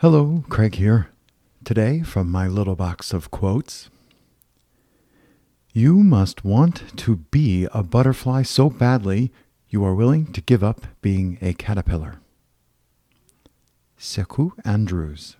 Hello, Craig here. Today, from my little box of quotes You must want to be a butterfly so badly you are willing to give up being a caterpillar. Sekou Andrews.